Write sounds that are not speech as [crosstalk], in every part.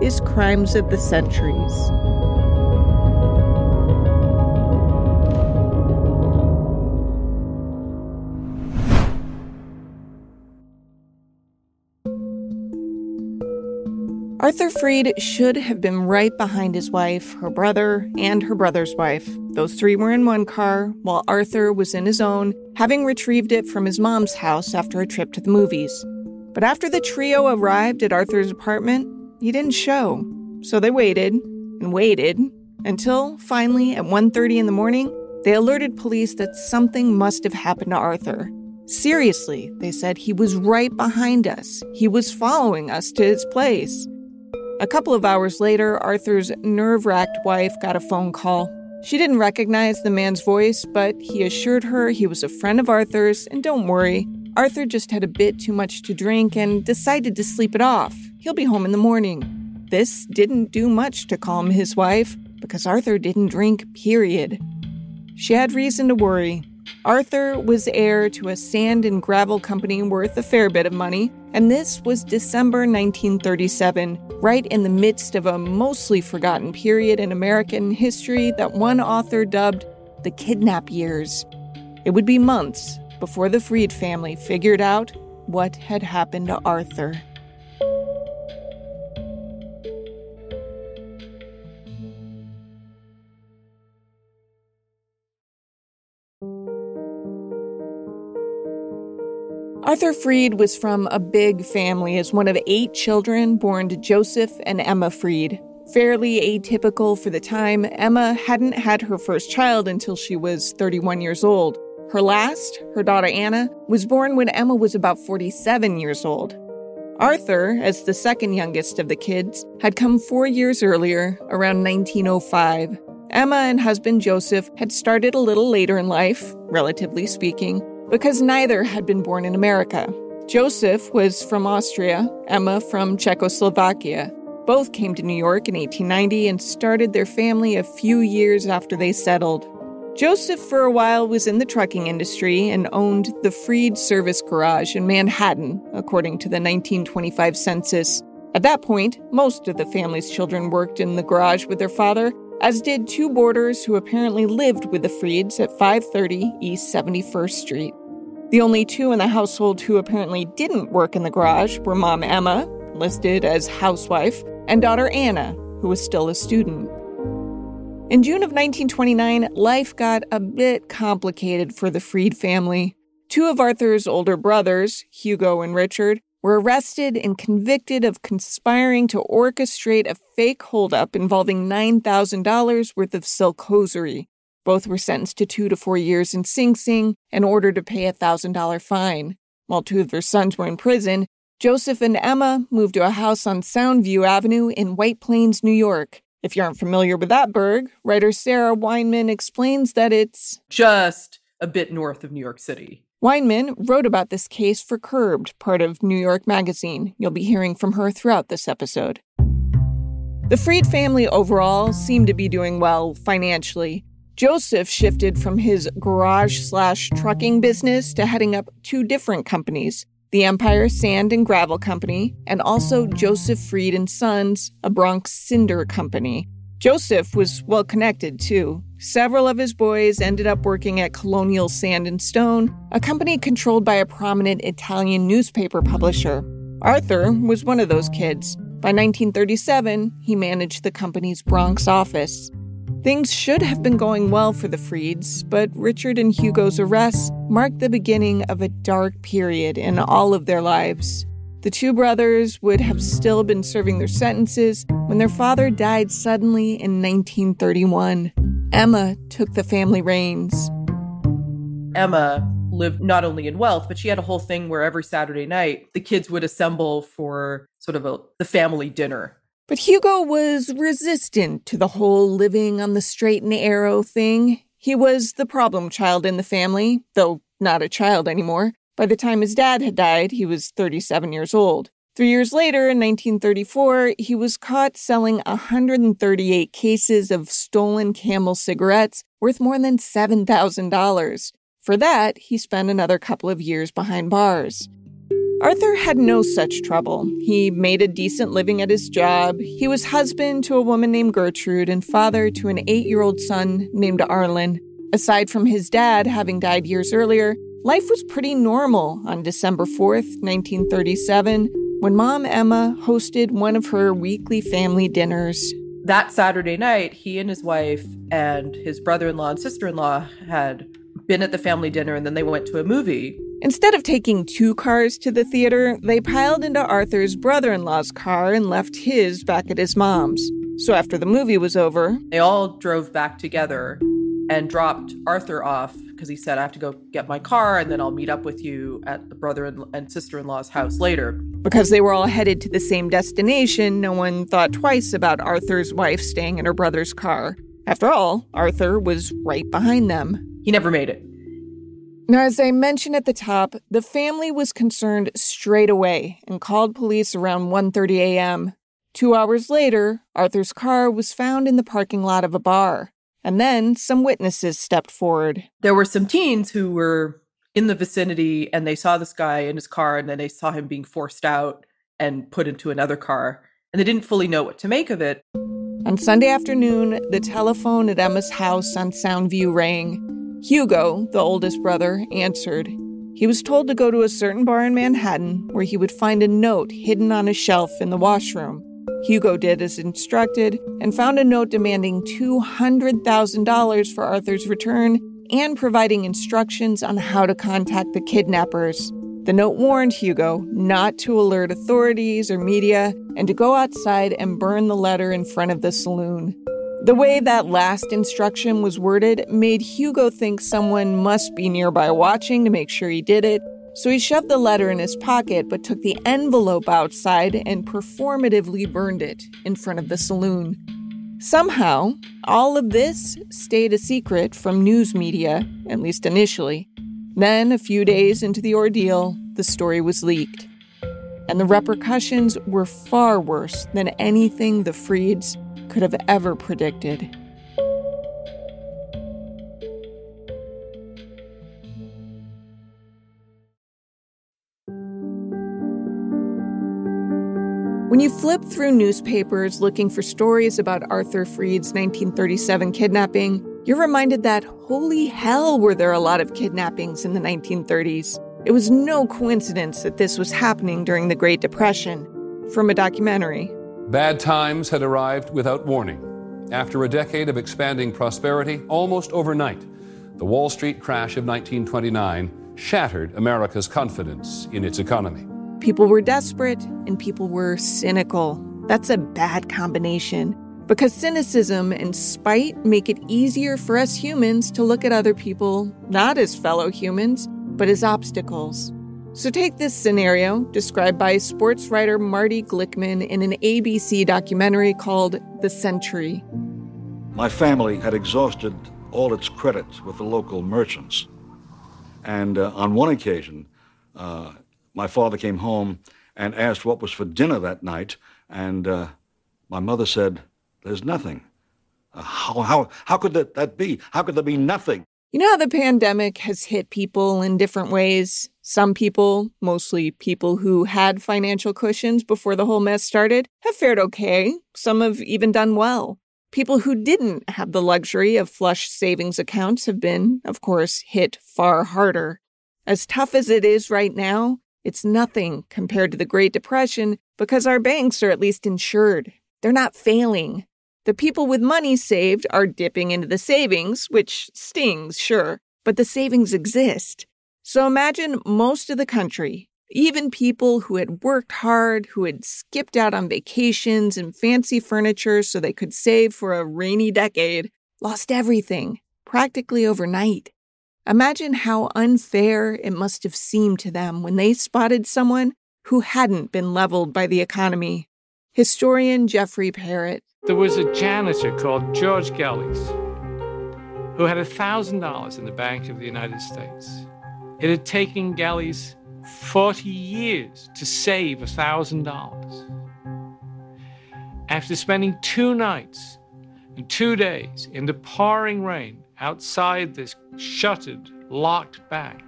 is Crimes of the Centuries. Arthur Freed should have been right behind his wife, her brother, and her brother's wife. Those three were in one car, while Arthur was in his own, having retrieved it from his mom's house after a trip to the movies. But after the trio arrived at Arthur's apartment, he didn't show. So they waited and waited until finally at 1:30 in the morning, they alerted police that something must have happened to Arthur. Seriously, they said he was right behind us. He was following us to his place. A couple of hours later, Arthur's nerve racked wife got a phone call. She didn't recognize the man's voice, but he assured her he was a friend of Arthur's, and don't worry, Arthur just had a bit too much to drink and decided to sleep it off. He'll be home in the morning. This didn't do much to calm his wife because Arthur didn't drink, period. She had reason to worry. Arthur was heir to a sand and gravel company worth a fair bit of money, and this was December 1937, right in the midst of a mostly forgotten period in American history that one author dubbed the kidnap years. It would be months before the Freed family figured out what had happened to Arthur. Arthur Freed was from a big family as one of eight children born to Joseph and Emma Freed. Fairly atypical for the time, Emma hadn't had her first child until she was 31 years old. Her last, her daughter Anna, was born when Emma was about 47 years old. Arthur, as the second youngest of the kids, had come four years earlier, around 1905. Emma and husband Joseph had started a little later in life, relatively speaking, because neither had been born in America. Joseph was from Austria, Emma from Czechoslovakia. Both came to New York in 1890 and started their family a few years after they settled. Joseph, for a while, was in the trucking industry and owned the Freed Service Garage in Manhattan, according to the 1925 census. At that point, most of the family's children worked in the garage with their father, as did two boarders who apparently lived with the Freeds at 530 East 71st Street. The only two in the household who apparently didn't work in the garage were mom Emma, listed as housewife, and daughter Anna, who was still a student. In June of 1929, life got a bit complicated for the Freed family. Two of Arthur's older brothers, Hugo and Richard, were arrested and convicted of conspiring to orchestrate a fake holdup involving $9,000 worth of silk hosiery. Both were sentenced to two to four years in Sing Sing and ordered to pay a $1,000 fine. While two of their sons were in prison, Joseph and Emma moved to a house on Soundview Avenue in White Plains, New York. If you aren't familiar with that burg, writer Sarah Weinman explains that it's just a bit north of New York City. Weinman wrote about this case for Curbed, part of New York Magazine. You'll be hearing from her throughout this episode. The Freed family overall seemed to be doing well financially. Joseph shifted from his garage slash trucking business to heading up two different companies the Empire Sand and Gravel Company, and also Joseph Freed and Sons, a Bronx cinder company. Joseph was well connected too. Several of his boys ended up working at Colonial Sand and Stone, a company controlled by a prominent Italian newspaper publisher. Arthur was one of those kids. By 1937, he managed the company's Bronx office. Things should have been going well for the Freeds, but Richard and Hugo's arrests marked the beginning of a dark period in all of their lives. The two brothers would have still been serving their sentences when their father died suddenly in 1931. Emma took the family reins. Emma lived not only in wealth, but she had a whole thing where every Saturday night the kids would assemble for sort of a, the family dinner But Hugo was resistant to the whole living on the straight and narrow thing. He was the problem child in the family, though not a child anymore. By the time his dad had died, he was 37 years old. Three years later, in 1934, he was caught selling 138 cases of stolen camel cigarettes worth more than $7,000. For that, he spent another couple of years behind bars. Arthur had no such trouble. He made a decent living at his job. He was husband to a woman named Gertrude and father to an eight year old son named Arlen. Aside from his dad having died years earlier, life was pretty normal on December 4th, 1937, when mom Emma hosted one of her weekly family dinners. That Saturday night, he and his wife and his brother in law and sister in law had been at the family dinner and then they went to a movie. Instead of taking two cars to the theater, they piled into Arthur's brother in law's car and left his back at his mom's. So after the movie was over, they all drove back together and dropped Arthur off because he said, I have to go get my car and then I'll meet up with you at the brother and sister in law's house later. Because they were all headed to the same destination, no one thought twice about Arthur's wife staying in her brother's car. After all, Arthur was right behind them. He never made it. Now, as I mentioned at the top, the family was concerned straight away and called police around 1:30 a.m. 2 hours later, Arthur's car was found in the parking lot of a bar. And then some witnesses stepped forward. There were some teens who were in the vicinity and they saw this guy in his car and then they saw him being forced out and put into another car. And they didn't fully know what to make of it. On Sunday afternoon, the telephone at Emma's house on Soundview rang. Hugo, the oldest brother, answered. He was told to go to a certain bar in Manhattan where he would find a note hidden on a shelf in the washroom. Hugo did as instructed and found a note demanding $200,000 for Arthur's return and providing instructions on how to contact the kidnappers. The note warned Hugo not to alert authorities or media and to go outside and burn the letter in front of the saloon. The way that last instruction was worded made Hugo think someone must be nearby watching to make sure he did it, so he shoved the letter in his pocket but took the envelope outside and performatively burned it in front of the saloon. Somehow, all of this stayed a secret from news media, at least initially. Then, a few days into the ordeal, the story was leaked. And the repercussions were far worse than anything the Freeds could have ever predicted. When you flip through newspapers looking for stories about Arthur Freed's 1937 kidnapping, you're reminded that holy hell were there a lot of kidnappings in the 1930s. It was no coincidence that this was happening during the Great Depression. From a documentary. Bad times had arrived without warning. After a decade of expanding prosperity, almost overnight, the Wall Street crash of 1929 shattered America's confidence in its economy. People were desperate and people were cynical. That's a bad combination because cynicism and spite make it easier for us humans to look at other people not as fellow humans, but as obstacles. So take this scenario described by sports writer Marty Glickman in an ABC documentary called The Century. My family had exhausted all its credit with the local merchants. And uh, on one occasion, uh, my father came home and asked what was for dinner that night, and uh, my mother said, There's nothing. Uh, how, how, how could that, that be? How could there be nothing? You know how the pandemic has hit people in different ways? Some people, mostly people who had financial cushions before the whole mess started, have fared okay. Some have even done well. People who didn't have the luxury of flush savings accounts have been, of course, hit far harder. As tough as it is right now, it's nothing compared to the Great Depression because our banks are at least insured. They're not failing. The people with money saved are dipping into the savings, which stings, sure, but the savings exist. So imagine most of the country, even people who had worked hard, who had skipped out on vacations and fancy furniture so they could save for a rainy decade, lost everything practically overnight. Imagine how unfair it must have seemed to them when they spotted someone who hadn't been leveled by the economy. Historian Geoffrey Perrett. There was a janitor called George Gelles who had $1,000 in the Bank of the United States. It had taken Gelles 40 years to save $1,000. After spending two nights and two days in the pouring rain outside this shuttered, locked bank,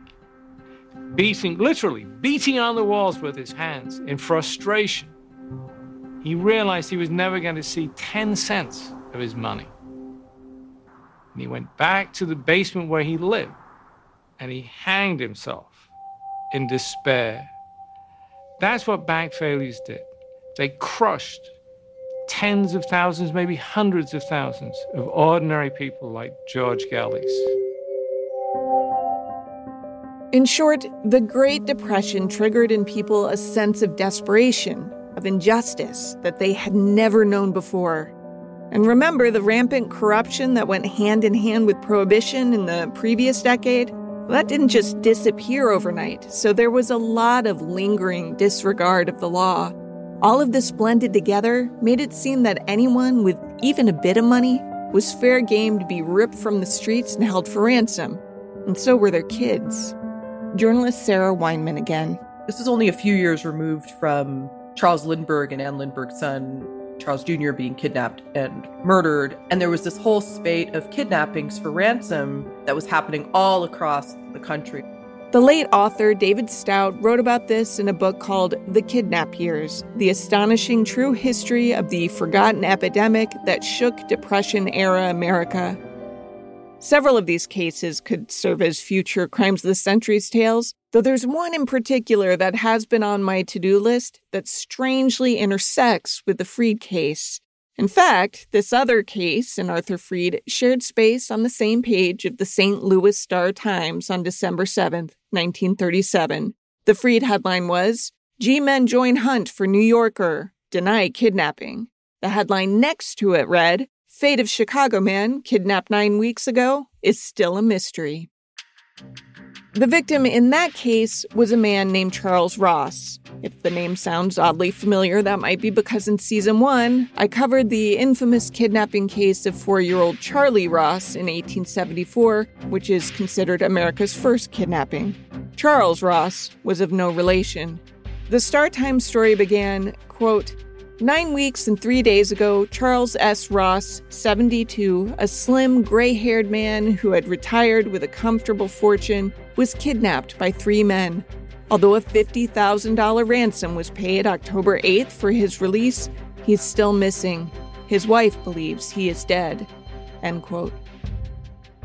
beating, literally beating on the walls with his hands in frustration, he realized he was never going to see 10 cents of his money. And he went back to the basement where he lived and he hanged himself in despair. That's what bank failures did. They crushed tens of thousands, maybe hundreds of thousands of ordinary people like George Gelles. In short, the Great Depression triggered in people a sense of desperation, of injustice that they had never known before. And remember the rampant corruption that went hand in hand with prohibition in the previous decade? Well, that didn't just disappear overnight, so there was a lot of lingering disregard of the law. All of this blended together made it seem that anyone with even a bit of money was fair game to be ripped from the streets and held for ransom. And so were their kids. Journalist Sarah Weinman again. This is only a few years removed from Charles Lindbergh and Anne Lindbergh's son, Charles Jr., being kidnapped and murdered. And there was this whole spate of kidnappings for ransom that was happening all across the country. The late author David Stout wrote about this in a book called The Kidnap Years The Astonishing True History of the Forgotten Epidemic That Shook Depression Era America. Several of these cases could serve as future Crimes of the Century's tales, though there's one in particular that has been on my to do list that strangely intersects with the Freed case. In fact, this other case and Arthur Freed shared space on the same page of the St. Louis Star Times on December 7, 1937. The Freed headline was G Men join hunt for New Yorker, deny kidnapping. The headline next to it read Fate of Chicago man kidnapped nine weeks ago is still a mystery. The victim in that case was a man named Charles Ross. If the name sounds oddly familiar, that might be because in season one, I covered the infamous kidnapping case of four year old Charlie Ross in 1874, which is considered America's first kidnapping. Charles Ross was of no relation. The Star Times story began, quote, Nine weeks and three days ago, Charles S. Ross, 72, a slim, gray haired man who had retired with a comfortable fortune, was kidnapped by three men. Although a $50,000 ransom was paid October 8th for his release, he's still missing. His wife believes he is dead. End quote.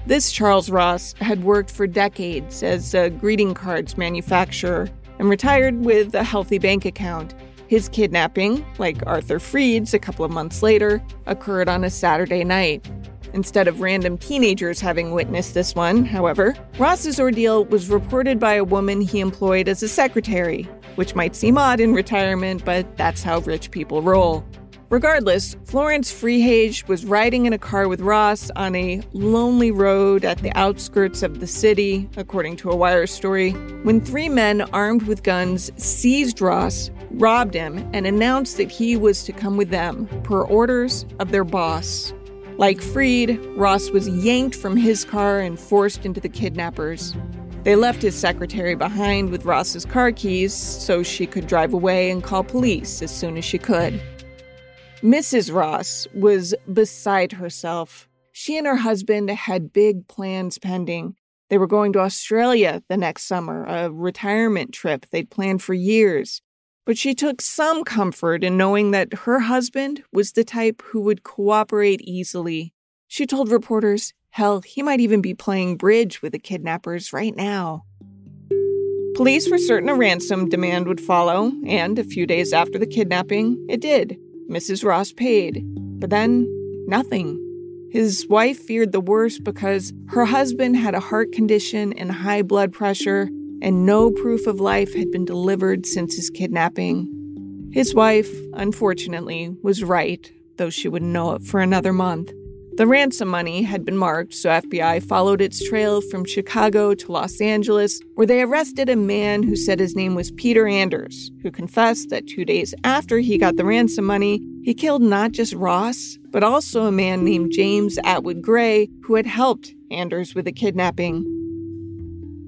This Charles Ross had worked for decades as a greeting cards manufacturer and retired with a healthy bank account. His kidnapping, like Arthur Freed's a couple of months later, occurred on a Saturday night. Instead of random teenagers having witnessed this one, however, Ross's ordeal was reported by a woman he employed as a secretary, which might seem odd in retirement, but that's how rich people roll. Regardless, Florence Freihage was riding in a car with Ross on a lonely road at the outskirts of the city, according to a wire story, when three men armed with guns seized Ross, robbed him, and announced that he was to come with them per orders of their boss. Like Freed, Ross was yanked from his car and forced into the kidnappers. They left his secretary behind with Ross's car keys so she could drive away and call police as soon as she could. Mrs. Ross was beside herself. She and her husband had big plans pending. They were going to Australia the next summer, a retirement trip they'd planned for years. But she took some comfort in knowing that her husband was the type who would cooperate easily. She told reporters, hell, he might even be playing bridge with the kidnappers right now. Police were certain a ransom demand would follow, and a few days after the kidnapping, it did. Mrs. Ross paid, but then nothing. His wife feared the worst because her husband had a heart condition and high blood pressure, and no proof of life had been delivered since his kidnapping. His wife, unfortunately, was right, though she wouldn't know it for another month. The ransom money had been marked, so FBI followed its trail from Chicago to Los Angeles, where they arrested a man who said his name was Peter Anders, who confessed that two days after he got the ransom money, he killed not just Ross, but also a man named James Atwood Gray, who had helped Anders with the kidnapping.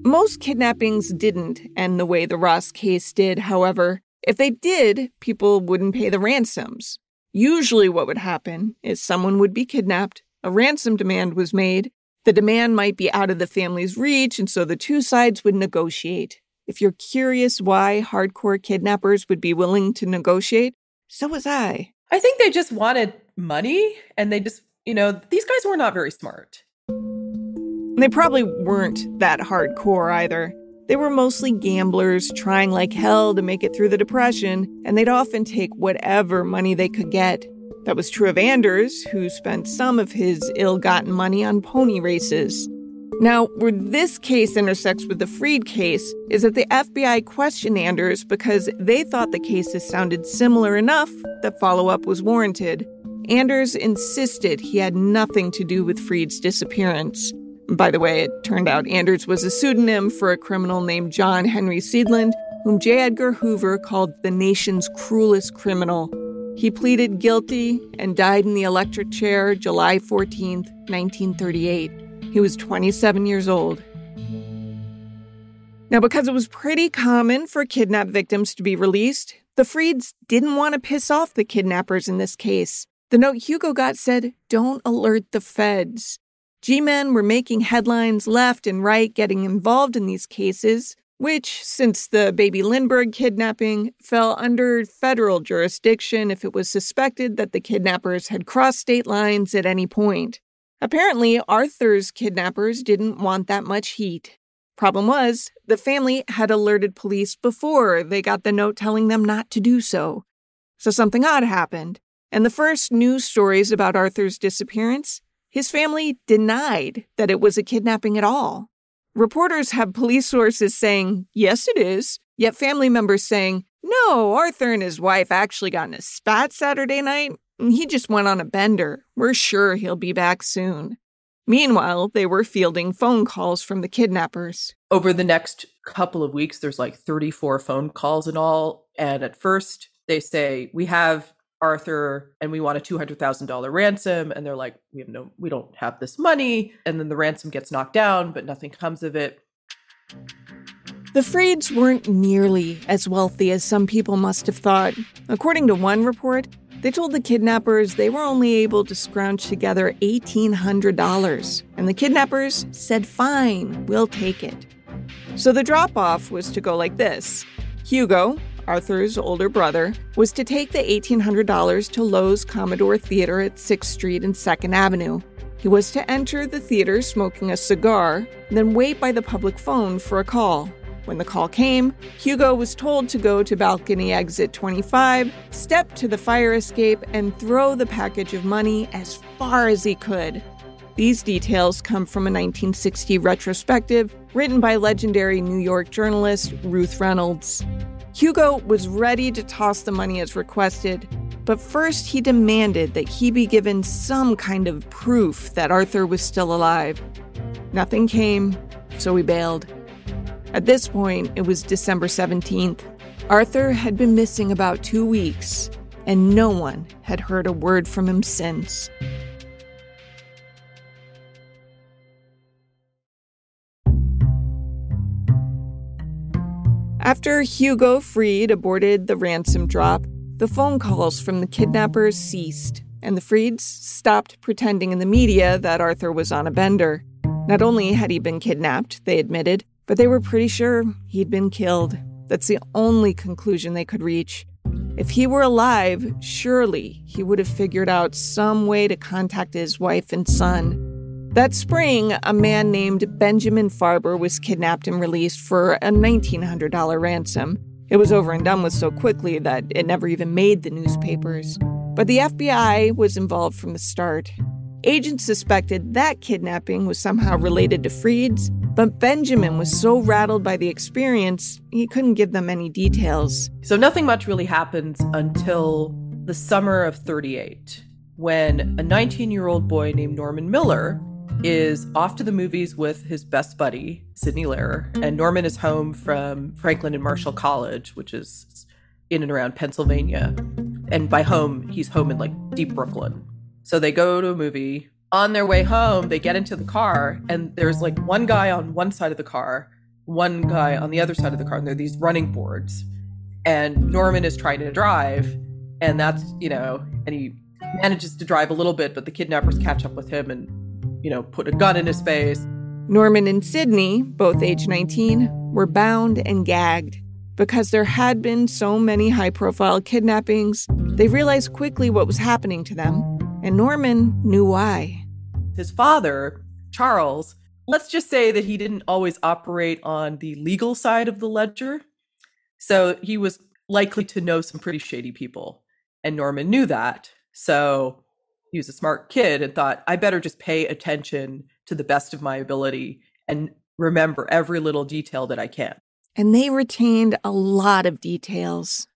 Most kidnappings didn't end the way the Ross case did, however. If they did, people wouldn't pay the ransoms. Usually, what would happen is someone would be kidnapped, a ransom demand was made, the demand might be out of the family's reach, and so the two sides would negotiate. If you're curious why hardcore kidnappers would be willing to negotiate, so was I. I think they just wanted money and they just, you know, these guys were not very smart. They probably weren't that hardcore either. They were mostly gamblers trying like hell to make it through the Depression, and they'd often take whatever money they could get. That was true of Anders, who spent some of his ill gotten money on pony races. Now, where this case intersects with the Freed case is that the FBI questioned Anders because they thought the cases sounded similar enough that follow up was warranted. Anders insisted he had nothing to do with Freed's disappearance. By the way, it turned out Anders was a pseudonym for a criminal named John Henry Seadlund, whom J. Edgar Hoover called the nation's cruelest criminal. He pleaded guilty and died in the electric chair July 14, 1938. He was 27 years old. Now, because it was pretty common for kidnapped victims to be released, the Freeds didn't want to piss off the kidnappers in this case. The note Hugo got said, Don't alert the feds. G men were making headlines left and right getting involved in these cases, which, since the baby Lindbergh kidnapping, fell under federal jurisdiction if it was suspected that the kidnappers had crossed state lines at any point. Apparently, Arthur's kidnappers didn't want that much heat. Problem was, the family had alerted police before they got the note telling them not to do so. So something odd happened, and the first news stories about Arthur's disappearance his family denied that it was a kidnapping at all. Reporters have police sources saying, yes, it is, yet family members saying, no, Arthur and his wife actually got in a spat Saturday night. He just went on a bender. We're sure he'll be back soon. Meanwhile, they were fielding phone calls from the kidnappers. Over the next couple of weeks, there's like 34 phone calls in all. And at first, they say, We have Arthur and we want a $200,000 ransom. And they're like, we have no, we don't have this money. And then the ransom gets knocked down, but nothing comes of it. The Freeds weren't nearly as wealthy as some people must have thought. According to one report, they told the kidnappers they were only able to scrounge together $1,800. And the kidnappers said, fine, we'll take it. So the drop off was to go like this Hugo, Arthur's older brother, was to take the $1,800 to Loew's Commodore Theater at 6th Street and 2nd Avenue. He was to enter the theater smoking a cigar, then wait by the public phone for a call. When the call came, Hugo was told to go to balcony exit 25, step to the fire escape, and throw the package of money as far as he could. These details come from a 1960 retrospective written by legendary New York journalist Ruth Reynolds. Hugo was ready to toss the money as requested, but first he demanded that he be given some kind of proof that Arthur was still alive. Nothing came, so he bailed. At this point, it was December 17th. Arthur had been missing about two weeks, and no one had heard a word from him since. After Hugo Freed aborted the ransom drop, the phone calls from the kidnappers ceased, and the Freeds stopped pretending in the media that Arthur was on a bender. Not only had he been kidnapped, they admitted, but they were pretty sure he'd been killed. That's the only conclusion they could reach. If he were alive, surely he would have figured out some way to contact his wife and son. That spring, a man named Benjamin Farber was kidnapped and released for a $1,900 ransom. It was over and done with so quickly that it never even made the newspapers. But the FBI was involved from the start. Agents suspected that kidnapping was somehow related to Freed's, but Benjamin was so rattled by the experience, he couldn't give them any details. So nothing much really happens until the summer of 38 when a 19 year old boy named Norman Miller is off to the movies with his best buddy, Sidney Lehrer. And Norman is home from Franklin and Marshall College, which is in and around Pennsylvania. And by home, he's home in like deep Brooklyn. So they go to a movie. On their way home, they get into the car, and there's like one guy on one side of the car, one guy on the other side of the car, and there are these running boards. And Norman is trying to drive, and that's, you know, and he manages to drive a little bit, but the kidnappers catch up with him and, you know, put a gun in his face. Norman and Sidney, both age 19, were bound and gagged. Because there had been so many high profile kidnappings, they realized quickly what was happening to them, and Norman knew why. His father, Charles, let's just say that he didn't always operate on the legal side of the ledger. So he was likely to know some pretty shady people. And Norman knew that. So he was a smart kid and thought, I better just pay attention to the best of my ability and remember every little detail that I can. And they retained a lot of details.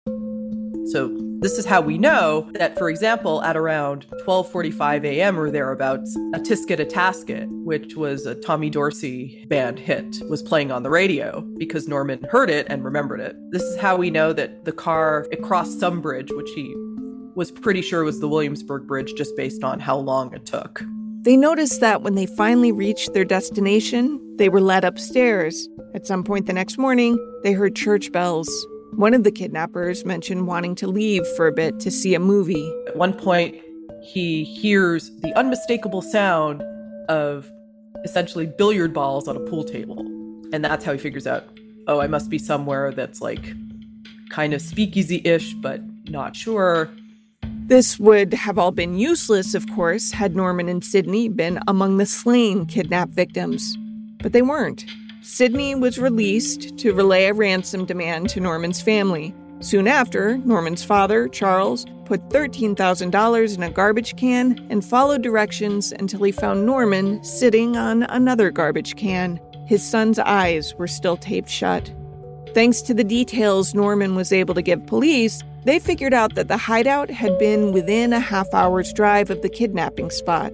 So this is how we know that, for example, at around 12:45 a.m. or thereabouts, a Tisket a Tasket, which was a Tommy Dorsey band hit, was playing on the radio because Norman heard it and remembered it. This is how we know that the car it crossed some bridge, which he was pretty sure it was the Williamsburg Bridge just based on how long it took. They noticed that when they finally reached their destination, they were led upstairs. At some point the next morning, they heard church bells. One of the kidnappers mentioned wanting to leave for a bit to see a movie. At one point, he hears the unmistakable sound of essentially billiard balls on a pool table. And that's how he figures out, oh, I must be somewhere that's like kind of speakeasy ish, but not sure. This would have all been useless, of course, had Norman and Sidney been among the slain kidnapped victims. But they weren't. Sidney was released to relay a ransom demand to Norman's family. Soon after, Norman's father, Charles, put $13,000 in a garbage can and followed directions until he found Norman sitting on another garbage can. His son's eyes were still taped shut. Thanks to the details Norman was able to give police, they figured out that the hideout had been within a half hour's drive of the kidnapping spot.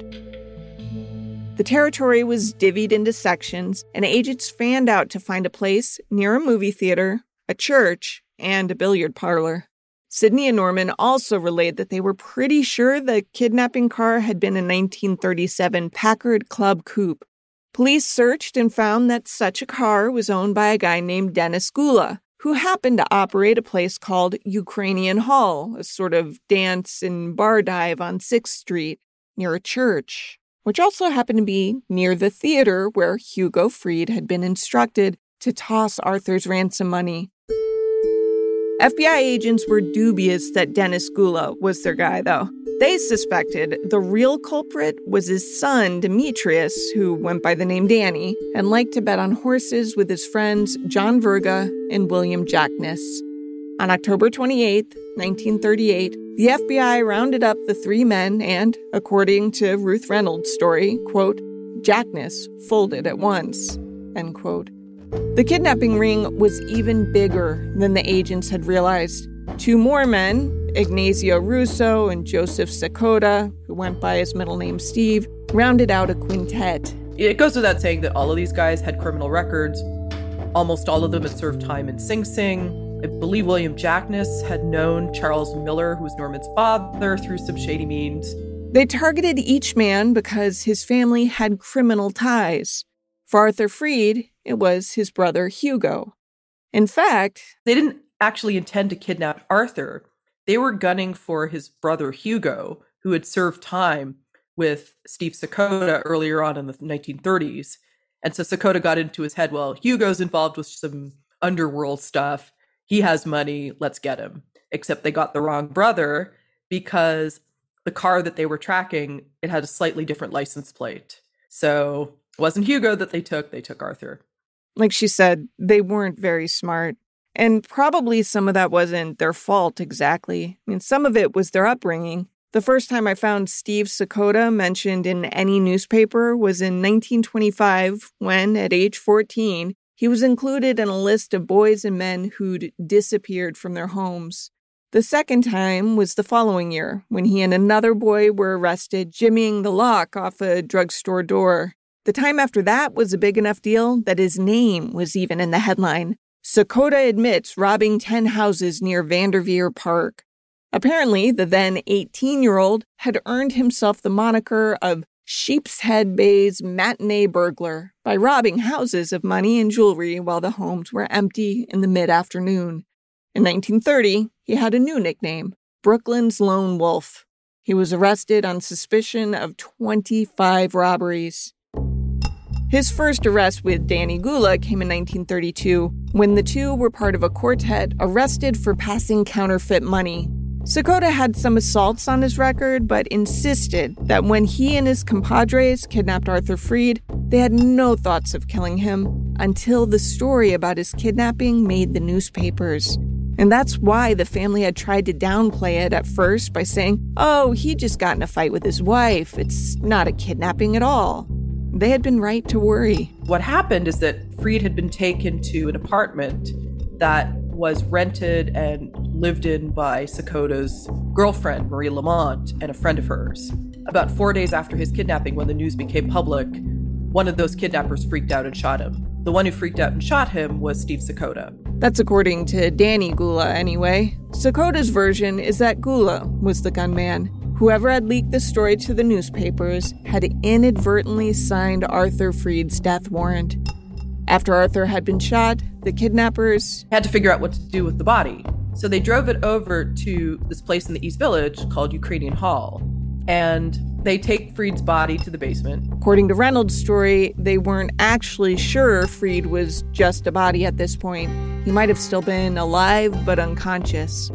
The territory was divvied into sections, and agents fanned out to find a place near a movie theater, a church, and a billiard parlor. Sidney and Norman also relayed that they were pretty sure the kidnapping car had been a 1937 Packard Club Coupe. Police searched and found that such a car was owned by a guy named Dennis Gula, who happened to operate a place called Ukrainian Hall, a sort of dance and bar dive on 6th Street near a church, which also happened to be near the theater where Hugo Freed had been instructed to toss Arthur's ransom money. FBI agents were dubious that Dennis Gula was their guy, though. They suspected the real culprit was his son, Demetrius, who went by the name Danny, and liked to bet on horses with his friends John Verga and William Jackness. On October 28, 1938, the FBI rounded up the three men and, according to Ruth Reynolds' story, quote, Jackness folded at once, end quote. The kidnapping ring was even bigger than the agents had realized. Two more men, Ignazio Russo and Joseph Sakota, who went by his middle name Steve, rounded out a quintet. It goes without saying that all of these guys had criminal records. Almost all of them had served time in Sing Sing. I believe William Jackness had known Charles Miller, who was Norman's father, through some shady means. They targeted each man because his family had criminal ties. For Arthur Freed, it was his brother Hugo. In fact, they didn't actually intend to kidnap Arthur. They were gunning for his brother Hugo, who had served time with Steve Sakota earlier on in the 1930s. And so Sakota got into his head, well, Hugo's involved with some underworld stuff. He has money. Let's get him. Except they got the wrong brother because the car that they were tracking, it had a slightly different license plate. So it wasn't Hugo that they took, they took Arthur. Like she said, they weren't very smart. And probably some of that wasn't their fault exactly. I mean, some of it was their upbringing. The first time I found Steve Sakota mentioned in any newspaper was in 1925 when, at age 14, he was included in a list of boys and men who'd disappeared from their homes. The second time was the following year when he and another boy were arrested jimmying the lock off a drugstore door. The time after that was a big enough deal that his name was even in the headline. Sakota admits robbing 10 houses near Vanderveer Park. Apparently, the then 18 year old had earned himself the moniker of Sheepshead Bay's matinee burglar by robbing houses of money and jewelry while the homes were empty in the mid afternoon. In 1930, he had a new nickname, Brooklyn's Lone Wolf. He was arrested on suspicion of 25 robberies. His first arrest with Danny Gula came in 1932 when the two were part of a quartet arrested for passing counterfeit money. Sakota had some assaults on his record, but insisted that when he and his compadres kidnapped Arthur Freed, they had no thoughts of killing him until the story about his kidnapping made the newspapers. And that's why the family had tried to downplay it at first by saying, oh, he just got in a fight with his wife. It's not a kidnapping at all. They had been right to worry. What happened is that Freed had been taken to an apartment that was rented and lived in by Sakota's girlfriend, Marie Lamont, and a friend of hers. About four days after his kidnapping, when the news became public, one of those kidnappers freaked out and shot him. The one who freaked out and shot him was Steve Sakota. That's according to Danny Gula, anyway. Sakota's version is that Gula was the gunman. Whoever had leaked the story to the newspapers had inadvertently signed Arthur Freed's death warrant. After Arthur had been shot, the kidnappers had to figure out what to do with the body. So they drove it over to this place in the East Village called Ukrainian Hall. And they take Freed's body to the basement. According to Reynolds' story, they weren't actually sure Freed was just a body at this point. He might have still been alive but unconscious.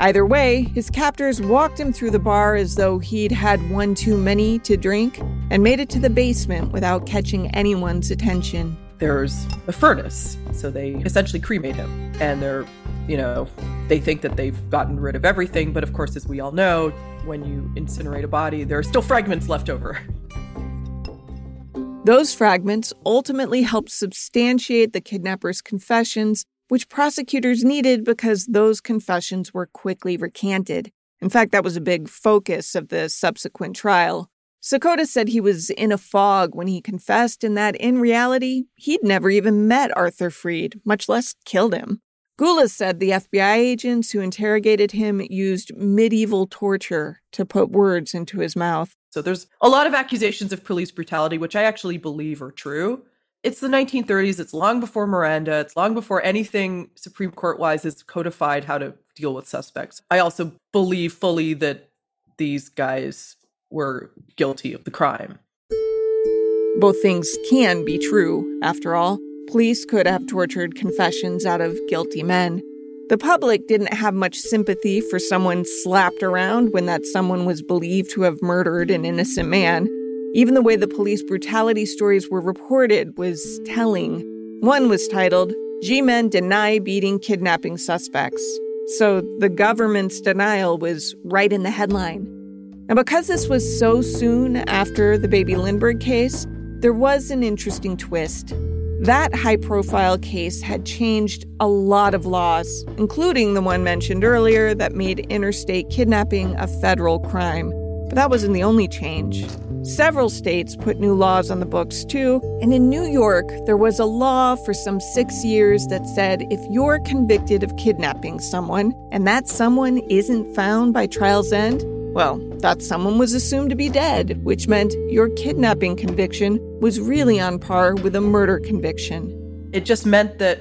Either way, his captors walked him through the bar as though he'd had one too many to drink and made it to the basement without catching anyone's attention. There's a furnace, so they essentially cremate him. And they're, you know, they think that they've gotten rid of everything, but of course, as we all know, when you incinerate a body, there are still fragments left over. Those fragments ultimately helped substantiate the kidnapper's confessions, which prosecutors needed because those confessions were quickly recanted. In fact, that was a big focus of the subsequent trial. Sakota said he was in a fog when he confessed, and that in reality, he'd never even met Arthur Freed, much less killed him. Gula said the FBI agents who interrogated him used medieval torture to put words into his mouth. So there's a lot of accusations of police brutality, which I actually believe are true. It's the 1930s. It's long before Miranda. It's long before anything Supreme Court wise is codified how to deal with suspects. I also believe fully that these guys were guilty of the crime. Both things can be true, after all. Police could have tortured confessions out of guilty men. The public didn't have much sympathy for someone slapped around when that someone was believed to have murdered an innocent man. Even the way the police brutality stories were reported was telling. One was titled, G Men Deny Beating Kidnapping Suspects. So the government's denial was right in the headline. And because this was so soon after the Baby Lindbergh case, there was an interesting twist. That high profile case had changed a lot of laws, including the one mentioned earlier that made interstate kidnapping a federal crime. But that wasn't the only change. Several states put new laws on the books too, and in New York, there was a law for some six years that said if you're convicted of kidnapping someone and that someone isn't found by trial's end, well, that someone was assumed to be dead, which meant your kidnapping conviction was really on par with a murder conviction. It just meant that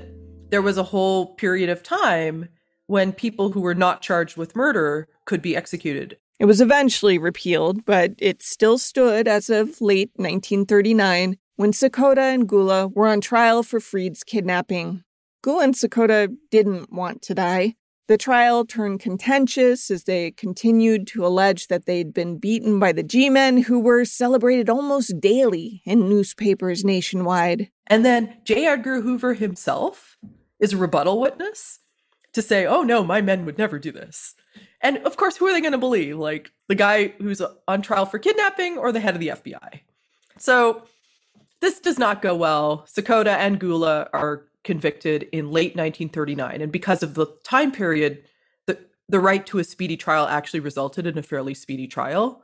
there was a whole period of time when people who were not charged with murder could be executed. It was eventually repealed, but it still stood as of late 1939 when Sakota and Gula were on trial for Freed's kidnapping. Gula and Sakota didn't want to die. The trial turned contentious as they continued to allege that they'd been beaten by the G men who were celebrated almost daily in newspapers nationwide. And then J. Edgar Hoover himself is a rebuttal witness to say, oh no, my men would never do this. And of course, who are they going to believe? Like the guy who's on trial for kidnapping or the head of the FBI? So this does not go well. Sakota and Gula are convicted in late 1939. And because of the time period, the, the right to a speedy trial actually resulted in a fairly speedy trial.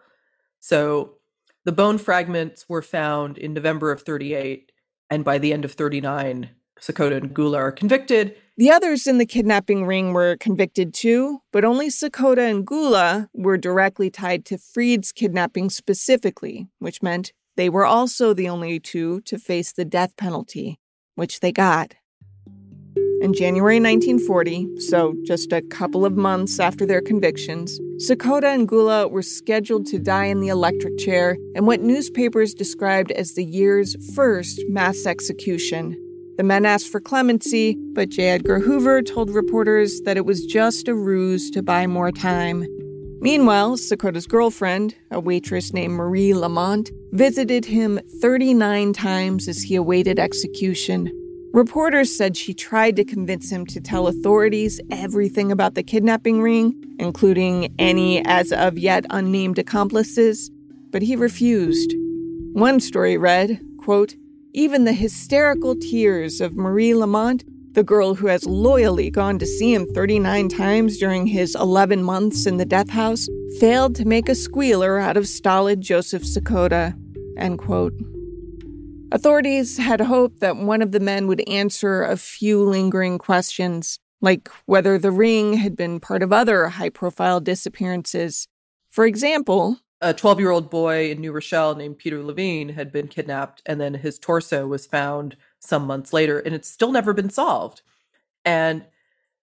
So the bone fragments were found in November of 38, and by the end of 39, Sakota and Gula are convicted. The others in the kidnapping ring were convicted too, but only Sakota and Gula were directly tied to Freed's kidnapping specifically, which meant they were also the only two to face the death penalty, which they got. In January 1940, so just a couple of months after their convictions, Sakota and Gula were scheduled to die in the electric chair in what newspapers described as the year's first mass execution. The men asked for clemency, but J. Edgar Hoover told reporters that it was just a ruse to buy more time. Meanwhile, Sakota's girlfriend, a waitress named Marie Lamont, visited him 39 times as he awaited execution, Reporters said she tried to convince him to tell authorities everything about the kidnapping ring, including any as of yet unnamed accomplices, but he refused. One story read, quote, even the hysterical tears of Marie Lamont, the girl who has loyally gone to see him 39 times during his 11 months in the death house, failed to make a squealer out of stolid Joseph Sakota. End quote. Authorities had hoped that one of the men would answer a few lingering questions, like whether the ring had been part of other high profile disappearances. For example, a 12 year old boy in New Rochelle named Peter Levine had been kidnapped, and then his torso was found some months later, and it's still never been solved. And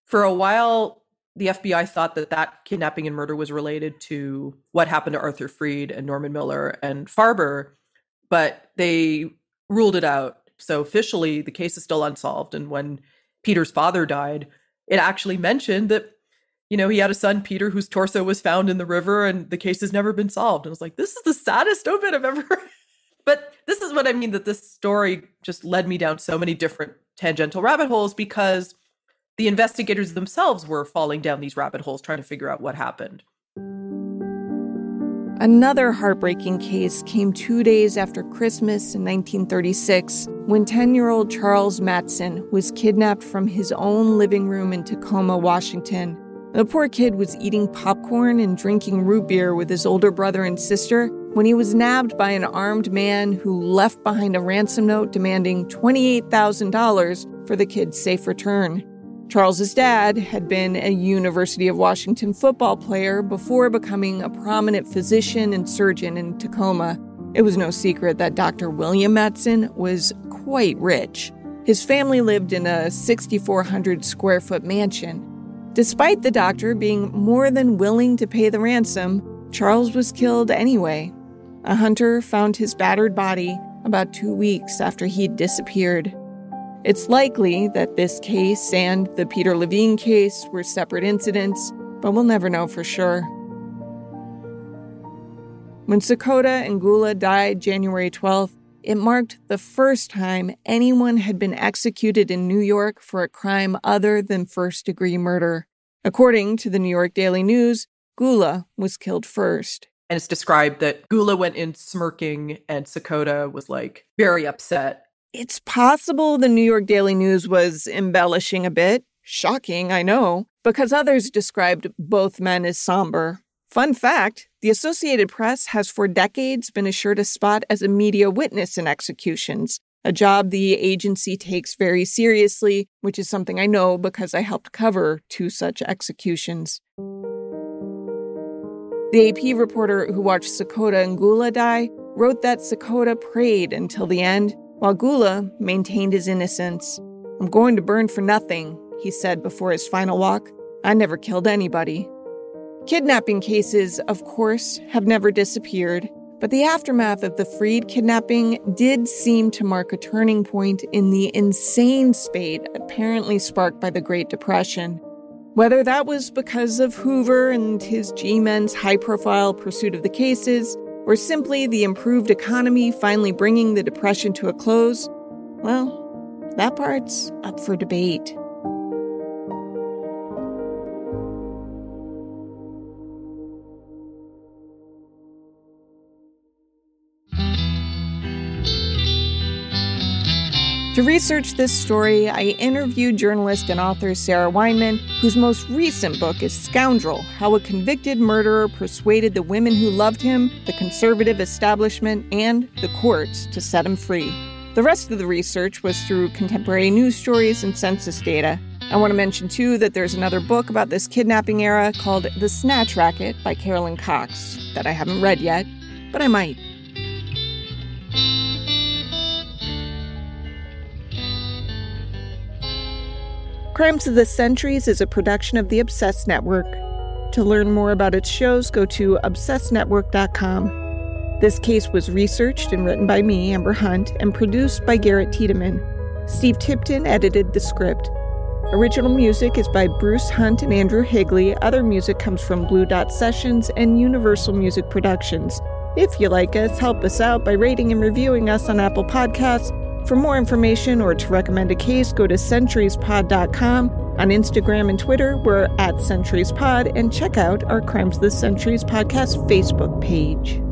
for a while, the FBI thought that that kidnapping and murder was related to what happened to Arthur Fried and Norman Miller and Farber, but they ruled it out. So officially, the case is still unsolved. And when Peter's father died, it actually mentioned that, you know, he had a son, Peter, whose torso was found in the river and the case has never been solved. And I was like, this is the saddest [laughs] obit I've ever. [laughs] but this is what I mean that this story just led me down so many different tangential rabbit holes because the investigators themselves were falling down these rabbit holes trying to figure out what happened. Another heartbreaking case came two days after Christmas in 1936 when 10 year old Charles Mattson was kidnapped from his own living room in Tacoma, Washington. The poor kid was eating popcorn and drinking root beer with his older brother and sister when he was nabbed by an armed man who left behind a ransom note demanding $28,000 for the kid's safe return. Charles's dad had been a University of Washington football player before becoming a prominent physician and surgeon in Tacoma. It was no secret that Dr. William Mattson was quite rich. His family lived in a 6,400 square foot mansion. Despite the doctor being more than willing to pay the ransom, Charles was killed anyway. A hunter found his battered body about two weeks after he'd disappeared. It's likely that this case and the Peter Levine case were separate incidents, but we'll never know for sure. When Sakota and Gula died January 12th, it marked the first time anyone had been executed in New York for a crime other than first degree murder. According to the New York Daily News, Gula was killed first. And it's described that Gula went in smirking and Sakota was like very upset it's possible the New York Daily News was embellishing a bit. Shocking, I know, because others described both men as somber. Fun fact the Associated Press has for decades been assured a spot as a media witness in executions, a job the agency takes very seriously, which is something I know because I helped cover two such executions. The AP reporter who watched Sakota and Gula die wrote that Sakota prayed until the end while Gula maintained his innocence. I'm going to burn for nothing, he said before his final walk. I never killed anybody. Kidnapping cases, of course, have never disappeared, but the aftermath of the Fried kidnapping did seem to mark a turning point in the insane spate apparently sparked by the Great Depression. Whether that was because of Hoover and his G men's high profile pursuit of the cases, or simply the improved economy finally bringing the Depression to a close, well, that part's up for debate. To research this story, I interviewed journalist and author Sarah Weinman, whose most recent book is Scoundrel How a Convicted Murderer Persuaded the Women Who Loved Him, the Conservative Establishment, and the Courts to Set Him Free. The rest of the research was through contemporary news stories and census data. I want to mention, too, that there's another book about this kidnapping era called The Snatch Racket by Carolyn Cox that I haven't read yet, but I might. Crimes of the Centuries is a production of the Obsessed Network. To learn more about its shows, go to obsessednetwork.com. This case was researched and written by me, Amber Hunt, and produced by Garrett Tiedemann. Steve Tipton edited the script. Original music is by Bruce Hunt and Andrew Higley. Other music comes from Blue Dot Sessions and Universal Music Productions. If you like us, help us out by rating and reviewing us on Apple Podcasts for more information or to recommend a case, go to centuriespod.com. On Instagram and Twitter, we're at centuriespod, and check out our Crimes of the Centuries podcast Facebook page.